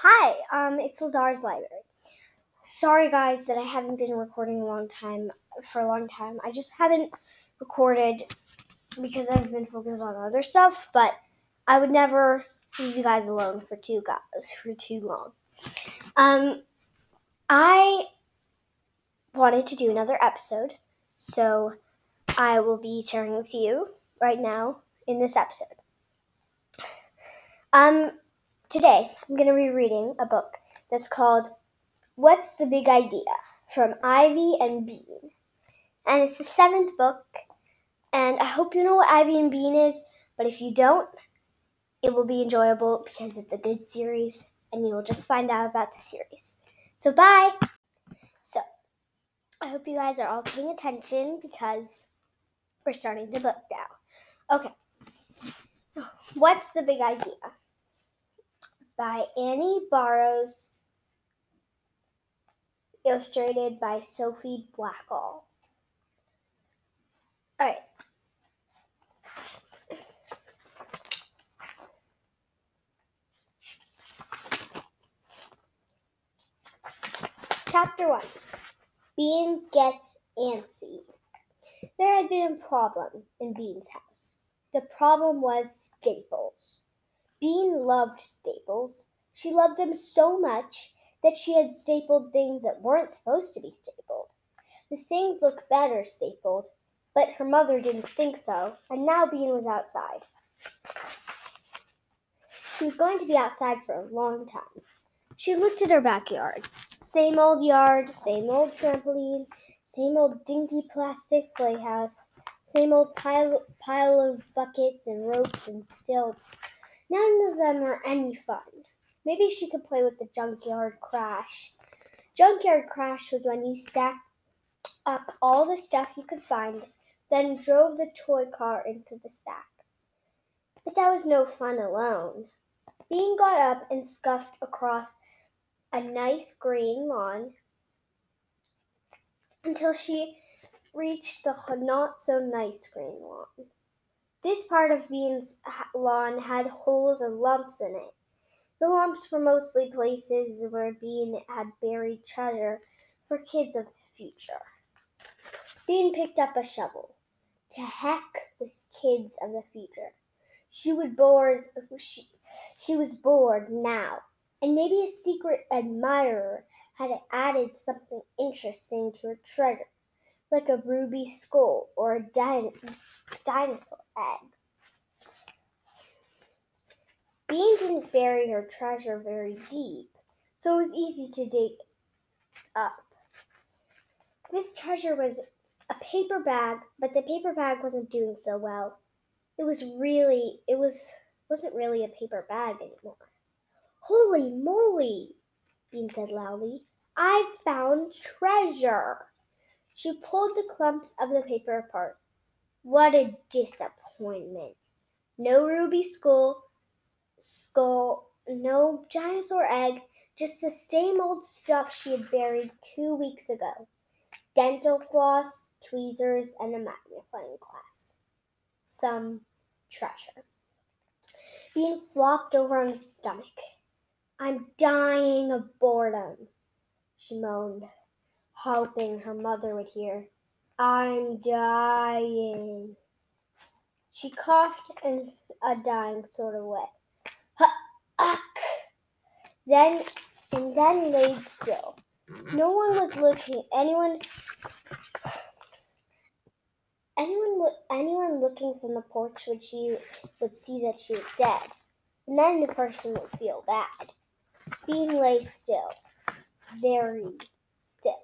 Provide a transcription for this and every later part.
Hi, um, it's Lazar's Library. Sorry, guys, that I haven't been recording a long time for a long time. I just haven't recorded because I've been focused on other stuff. But I would never leave you guys alone for too guys for too long. Um, I wanted to do another episode, so I will be sharing with you right now in this episode. Um, today I'm going to be reading a book that's called What's the Big Idea from Ivy and Bean. And it's the seventh book, and I hope you know what Ivy and Bean is, but if you don't, it will be enjoyable because it's a good series and you will just find out about the series. So, bye! So, I hope you guys are all paying attention because we're starting the book now. Okay. What's the big idea? By Annie Barrows, illustrated by Sophie Blackall. Alright. Chapter 1 Bean Gets Antsy. There had been a problem in Bean's house. The problem was Staples. Bean loved staples. She loved them so much that she had stapled things that weren't supposed to be stapled. The things looked better stapled, but her mother didn't think so, and now Bean was outside. She was going to be outside for a long time. She looked at her backyard. Same old yard, same old trampoline, same old dinky plastic playhouse, same old pile, pile of buckets and ropes and stilts. None of them were any fun. Maybe she could play with the junkyard crash. Junkyard crash was when you stacked up all the stuff you could find, then drove the toy car into the stack. But that was no fun alone. Bean got up and scuffed across a nice green lawn until she reached the not so nice green lawn. This part of Bean's lawn had holes and lumps in it. The lumps were mostly places where Bean had buried treasure for kids of the future. Bean picked up a shovel. To heck with kids of the future. She would bore she, she was bored now, and maybe a secret admirer had added something interesting to her treasure like a ruby skull or a din- dinosaur egg. Bean didn't bury her treasure very deep, so it was easy to dig up. This treasure was a paper bag, but the paper bag wasn't doing so well. It was really, it was, wasn't really a paper bag anymore. Holy moly, Bean said loudly. I found treasure. She pulled the clumps of the paper apart. What a disappointment. No ruby skull, skull, no dinosaur egg, just the same old stuff she had buried two weeks ago. Dental floss, tweezers, and a magnifying glass. Some treasure. Bean flopped over on his stomach. I'm dying of boredom, she moaned hoping her mother would hear. I'm dying. She coughed in a dying sort of way. Ugh. Then and then laid still. No one was looking. Anyone. Anyone, anyone looking from the porch would she would see that she was dead, and then the person would feel bad. Bean lay still, very still.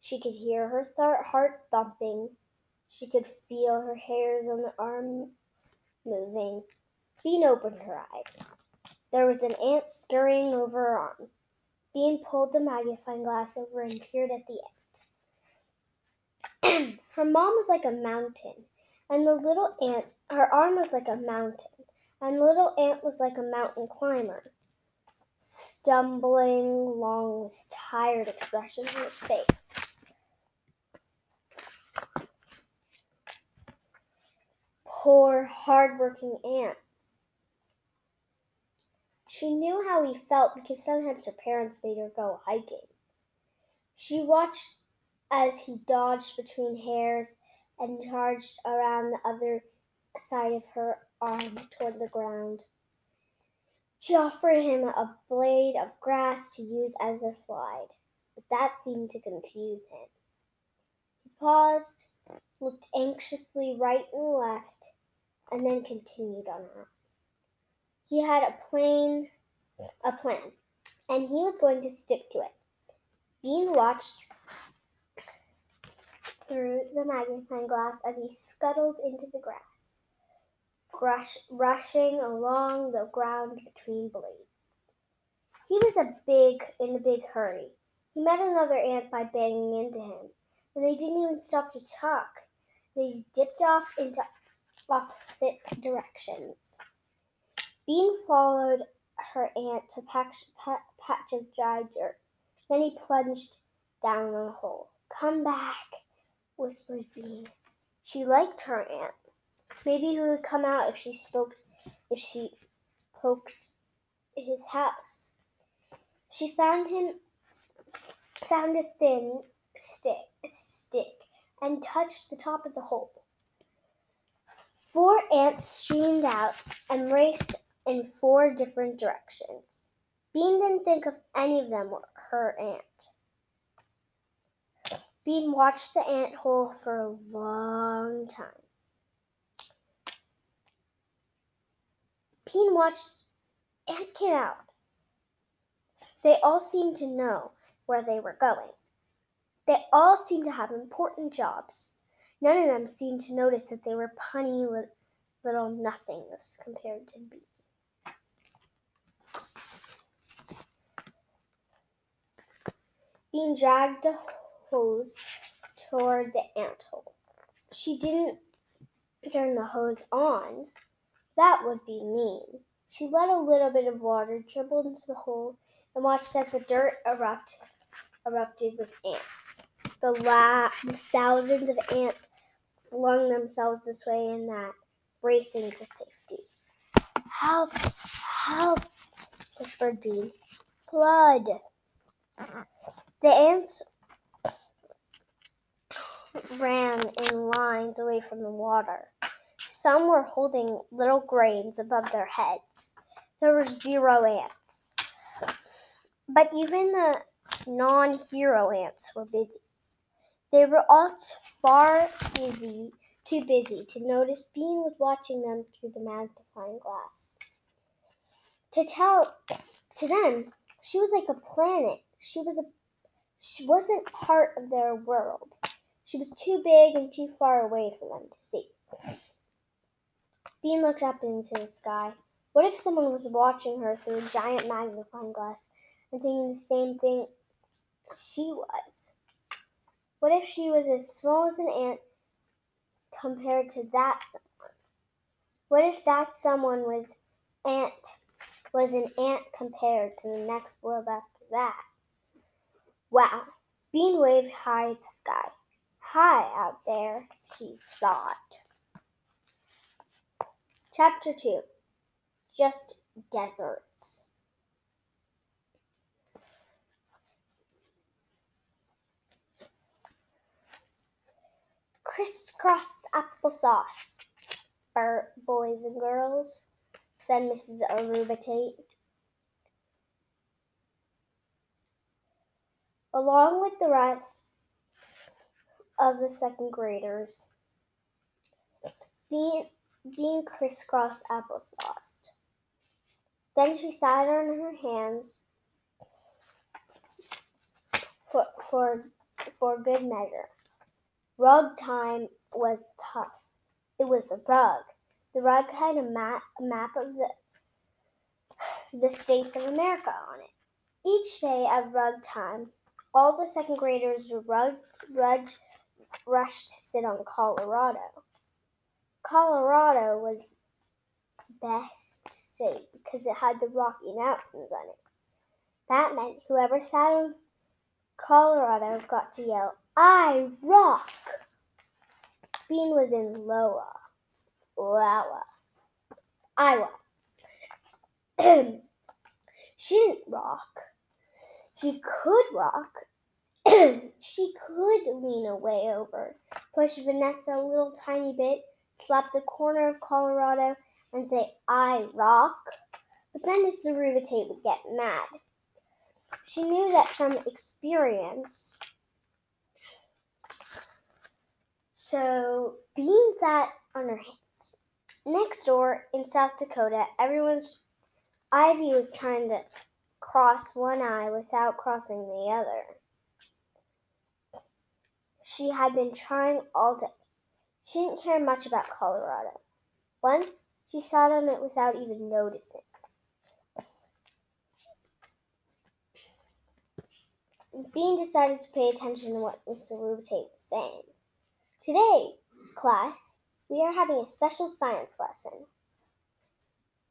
she could hear her th- heart thumping. She could feel her hairs on the arm moving. Bean opened her eyes. There was an ant scurrying over her arm. Bean pulled the magnifying glass over and peered at the ant. her mom was like a mountain, and the little ant, her arm was like a mountain, and the little ant was like a mountain climber, stumbling along with tired expressions on his face. Poor, hard-working ant. She knew how he felt because sometimes her parents made her go hiking. She watched as he dodged between hairs and charged around the other side of her arm toward the ground. She offered him a blade of grass to use as a slide, but that seemed to confuse him. He paused, looked anxiously right and left, and then continued on her. He had a plain a plan, and he was going to stick to it. Bean watched through the magnifying glass as he scuttled into the grass, rush, rushing along the ground between blades. He was a big in a big hurry. He met another ant by banging into him, and they didn't even stop to talk. They dipped off into opposite directions. Bean followed her ant to patch, patch of dry dirt. Then he plunged down the hole. Come back, whispered Bean. She liked her ant. Maybe he would come out if she spoke if she poked his house. She found him found a thin stick stick and touched the top of the hole. Four ants streamed out and raced in four different directions. Bean didn't think of any of them were her ant. Bean watched the ant hole for a long time. Bean watched ants came out. They all seemed to know where they were going. They all seemed to have important jobs. None of them seemed to notice that they were punny little nothings compared to Bean. Bean dragged the hose toward the ant hole. She didn't turn the hose on. That would be mean. She let a little bit of water dribble into the hole and watched as the dirt erupt, erupted with ants. The, la- the thousands of ants flung themselves this way and that, racing to safety. Help! Help! whispered Bean. Flood! The ants ran in lines away from the water. Some were holding little grains above their heads. There were zero ants. But even the non hero ants were busy. They were all far busy, too busy to notice Bean was watching them through the magnifying glass. To tell to them, she was like a planet. She was a she wasn't part of their world. She was too big and too far away for them to see. Bean looked up into the sky. What if someone was watching her through a giant magnifying glass and thinking the same thing she was? What if she was as small as an ant compared to that someone? What if that someone was ant was an ant compared to the next world after that? Wow! Bean waved high at the sky. Hi out there, she thought. Chapter 2 Just Deserts. Crisscross applesauce, for boys and girls, said Mrs. Aruba Tate. Along with the rest of the second graders, Bean, Bean crisscross applesauce. Then she sat on her hands for, for, for good measure. Rug time was tough. It was a rug. The rug had a map, a map of the, the states of America on it. Each day at rug time, all the second graders were rushed to sit on Colorado. Colorado was the best state because it had the Rocky Mountains on it. That meant whoever sat on Colorado got to yell, I rock! Bean was in Loa, Loa, Iowa. She didn't rock. She could rock. she could lean away over, push Vanessa a little tiny bit, slap the corner of Colorado, and say, I rock. But then Mr. Rubitate would get mad. She knew that from experience. So Bean sat on her hands. Next door in South Dakota, everyone's Ivy was trying to cross one eye without crossing the other. She had been trying all day. She didn't care much about Colorado. Once she sat on it without even noticing. Bean decided to pay attention to what Mr. Rubitate was saying. Today, class, we are having a special science lesson.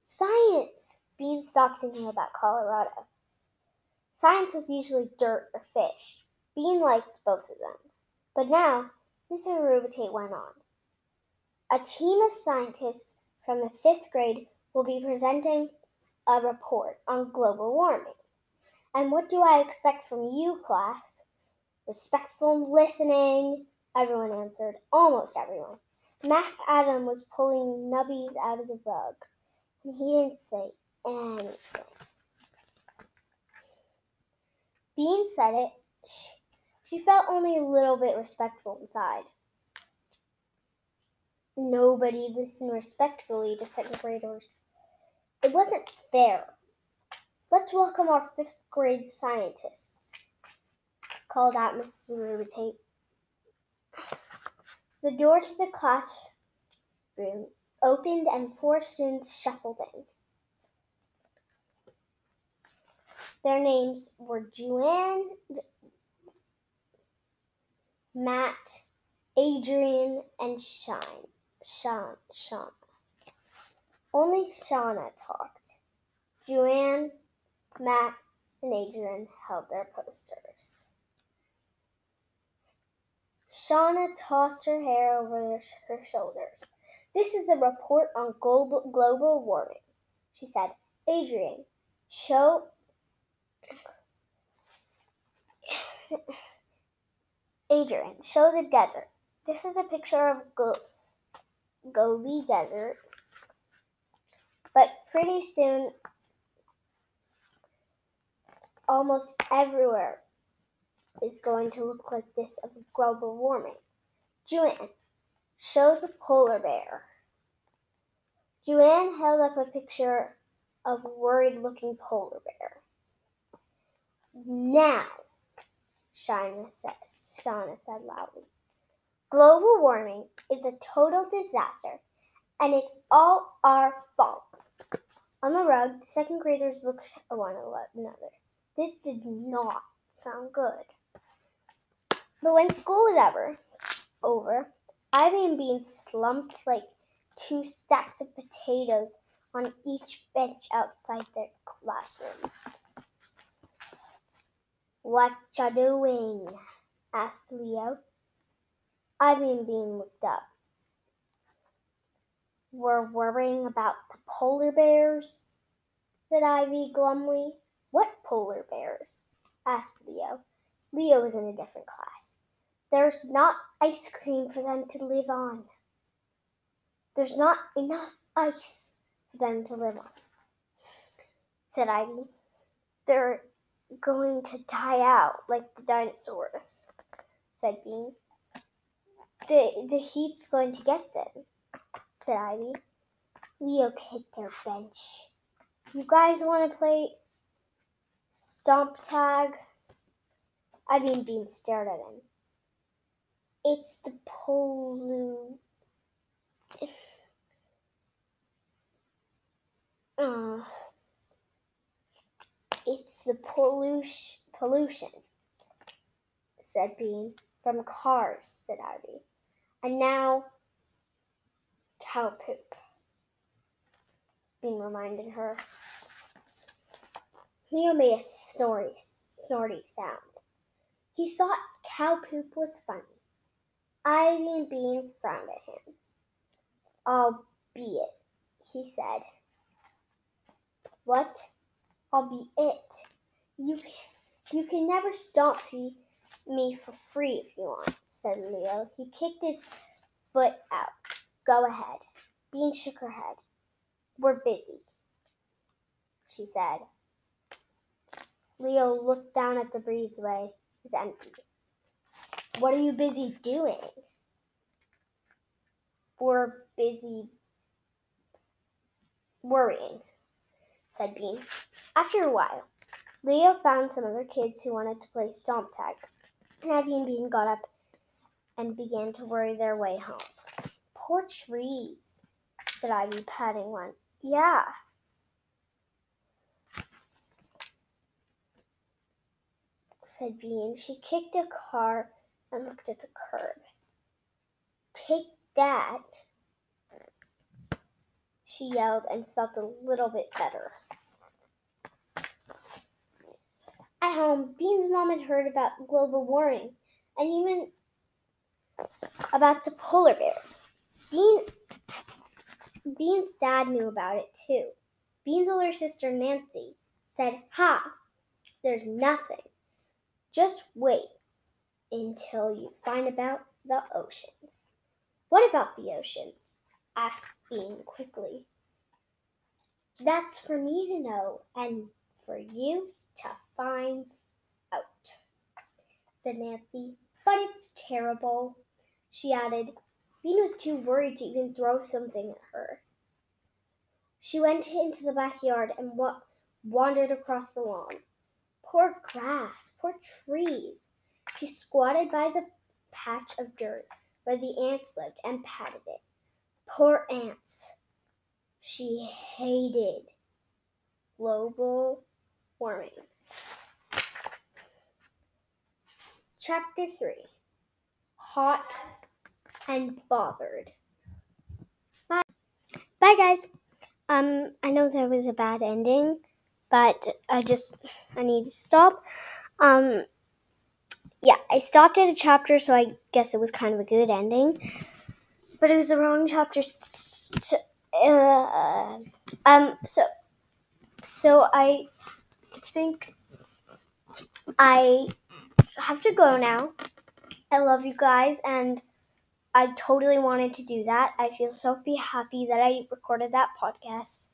Science! Bean stopped thinking about Colorado. Science was usually dirt or fish. Bean liked both of them. But now, Mr. Rubitate went on. A team of scientists from the fifth grade will be presenting a report on global warming. And what do I expect from you, class? Respectful listening, everyone answered. Almost everyone. Mac Adam was pulling nubbies out of the rug, and he didn't say anything. Bean said it. She felt only a little bit respectful inside. Nobody listened respectfully to second graders. It wasn't fair. Let's welcome our fifth grade scientists, called out Mrs. Rubitate. The door to the classroom opened and four students shuffled in. Their names were Joanne, Matt, Adrian, and Shine. Sean, Shauna. Only Shauna talked. Joanne, Matt, and Adrian held their posters. Shauna tossed her hair over her shoulders. This is a report on global, global warming, she said. Adrian, show Adrian, show the desert. This is a picture of Go- Gobi Desert. But pretty soon, almost everywhere is going to look like this of global warming. Joanne, show the polar bear. Joanne held up a picture of a worried looking polar bear. Now, Shauna said, Shauna said loudly. Global warming is a total disaster, and it's all our fault. On the rug, the second graders looked at one another. This did not sound good. But when school was ever over, Ivy and Bean slumped like two stacks of potatoes on each bench outside their classroom. What you doing? asked Leo. Ivy and Bean looked up. We're worrying about the polar bears, said Ivy glumly. What polar bears? asked Leo. Leo was in a different class. There's not ice cream for them to live on. There's not enough ice for them to live on, said Ivy. They're going to die out like the dinosaurs, said Bean. The, the heat's going to get them, said Ivy. Leo kicked their bench. You guys want to play stomp tag? Ivy and Bean stared at him. It's the pollu. Uh, it's the pollution, pollution, said Bean. From cars, said Ivy. And now, cow poop. Bean reminded her. Leo made a snorty, snorty sound. He thought cow poop was funny. Ivy and Bean frowned at him. Albeit, he said. What? I'll be it. You, you can never stop me for free if you want, said Leo. He kicked his foot out. Go ahead. Bean shook her head. We're busy, she said. Leo looked down at the breezeway. It was empty. What are you busy doing? We're busy worrying, said Bean. After a while, Leo found some other kids who wanted to play stomp tag. And Ivy and Bean got up and began to worry their way home. Poor trees, said Ivy, patting one. Yeah. said Bean. She kicked a car and looked at the curb. Take that, she yelled and felt a little bit better. At home, Bean's mom had heard about global warming and even about the polar bears. Bean, Bean's dad knew about it too. Bean's older sister, Nancy, said, Ha, there's nothing. Just wait until you find about the oceans. What about the oceans? asked Bean quickly. That's for me to know and for you to find out, said Nancy. But it's terrible, she added. Bean was too worried to even throw something at her. She went into the backyard and wa- wandered across the lawn. Poor grass, poor trees. Squatted by the patch of dirt where the ants lived and patted it. Poor ants. She hated global warming. Chapter 3 Hot and Bothered. Bye. Bye, guys. Um, I know there was a bad ending, but I just I need to stop. Um, yeah, I stopped at a chapter, so I guess it was kind of a good ending, but it was the wrong chapter. St- uh, um, so so I think I have to go now. I love you guys, and I totally wanted to do that. I feel so happy that I recorded that podcast.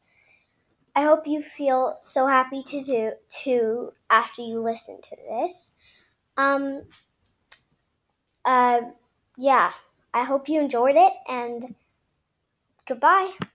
I hope you feel so happy to do too after you listen to this. Um, uh, yeah, I hope you enjoyed it, and goodbye.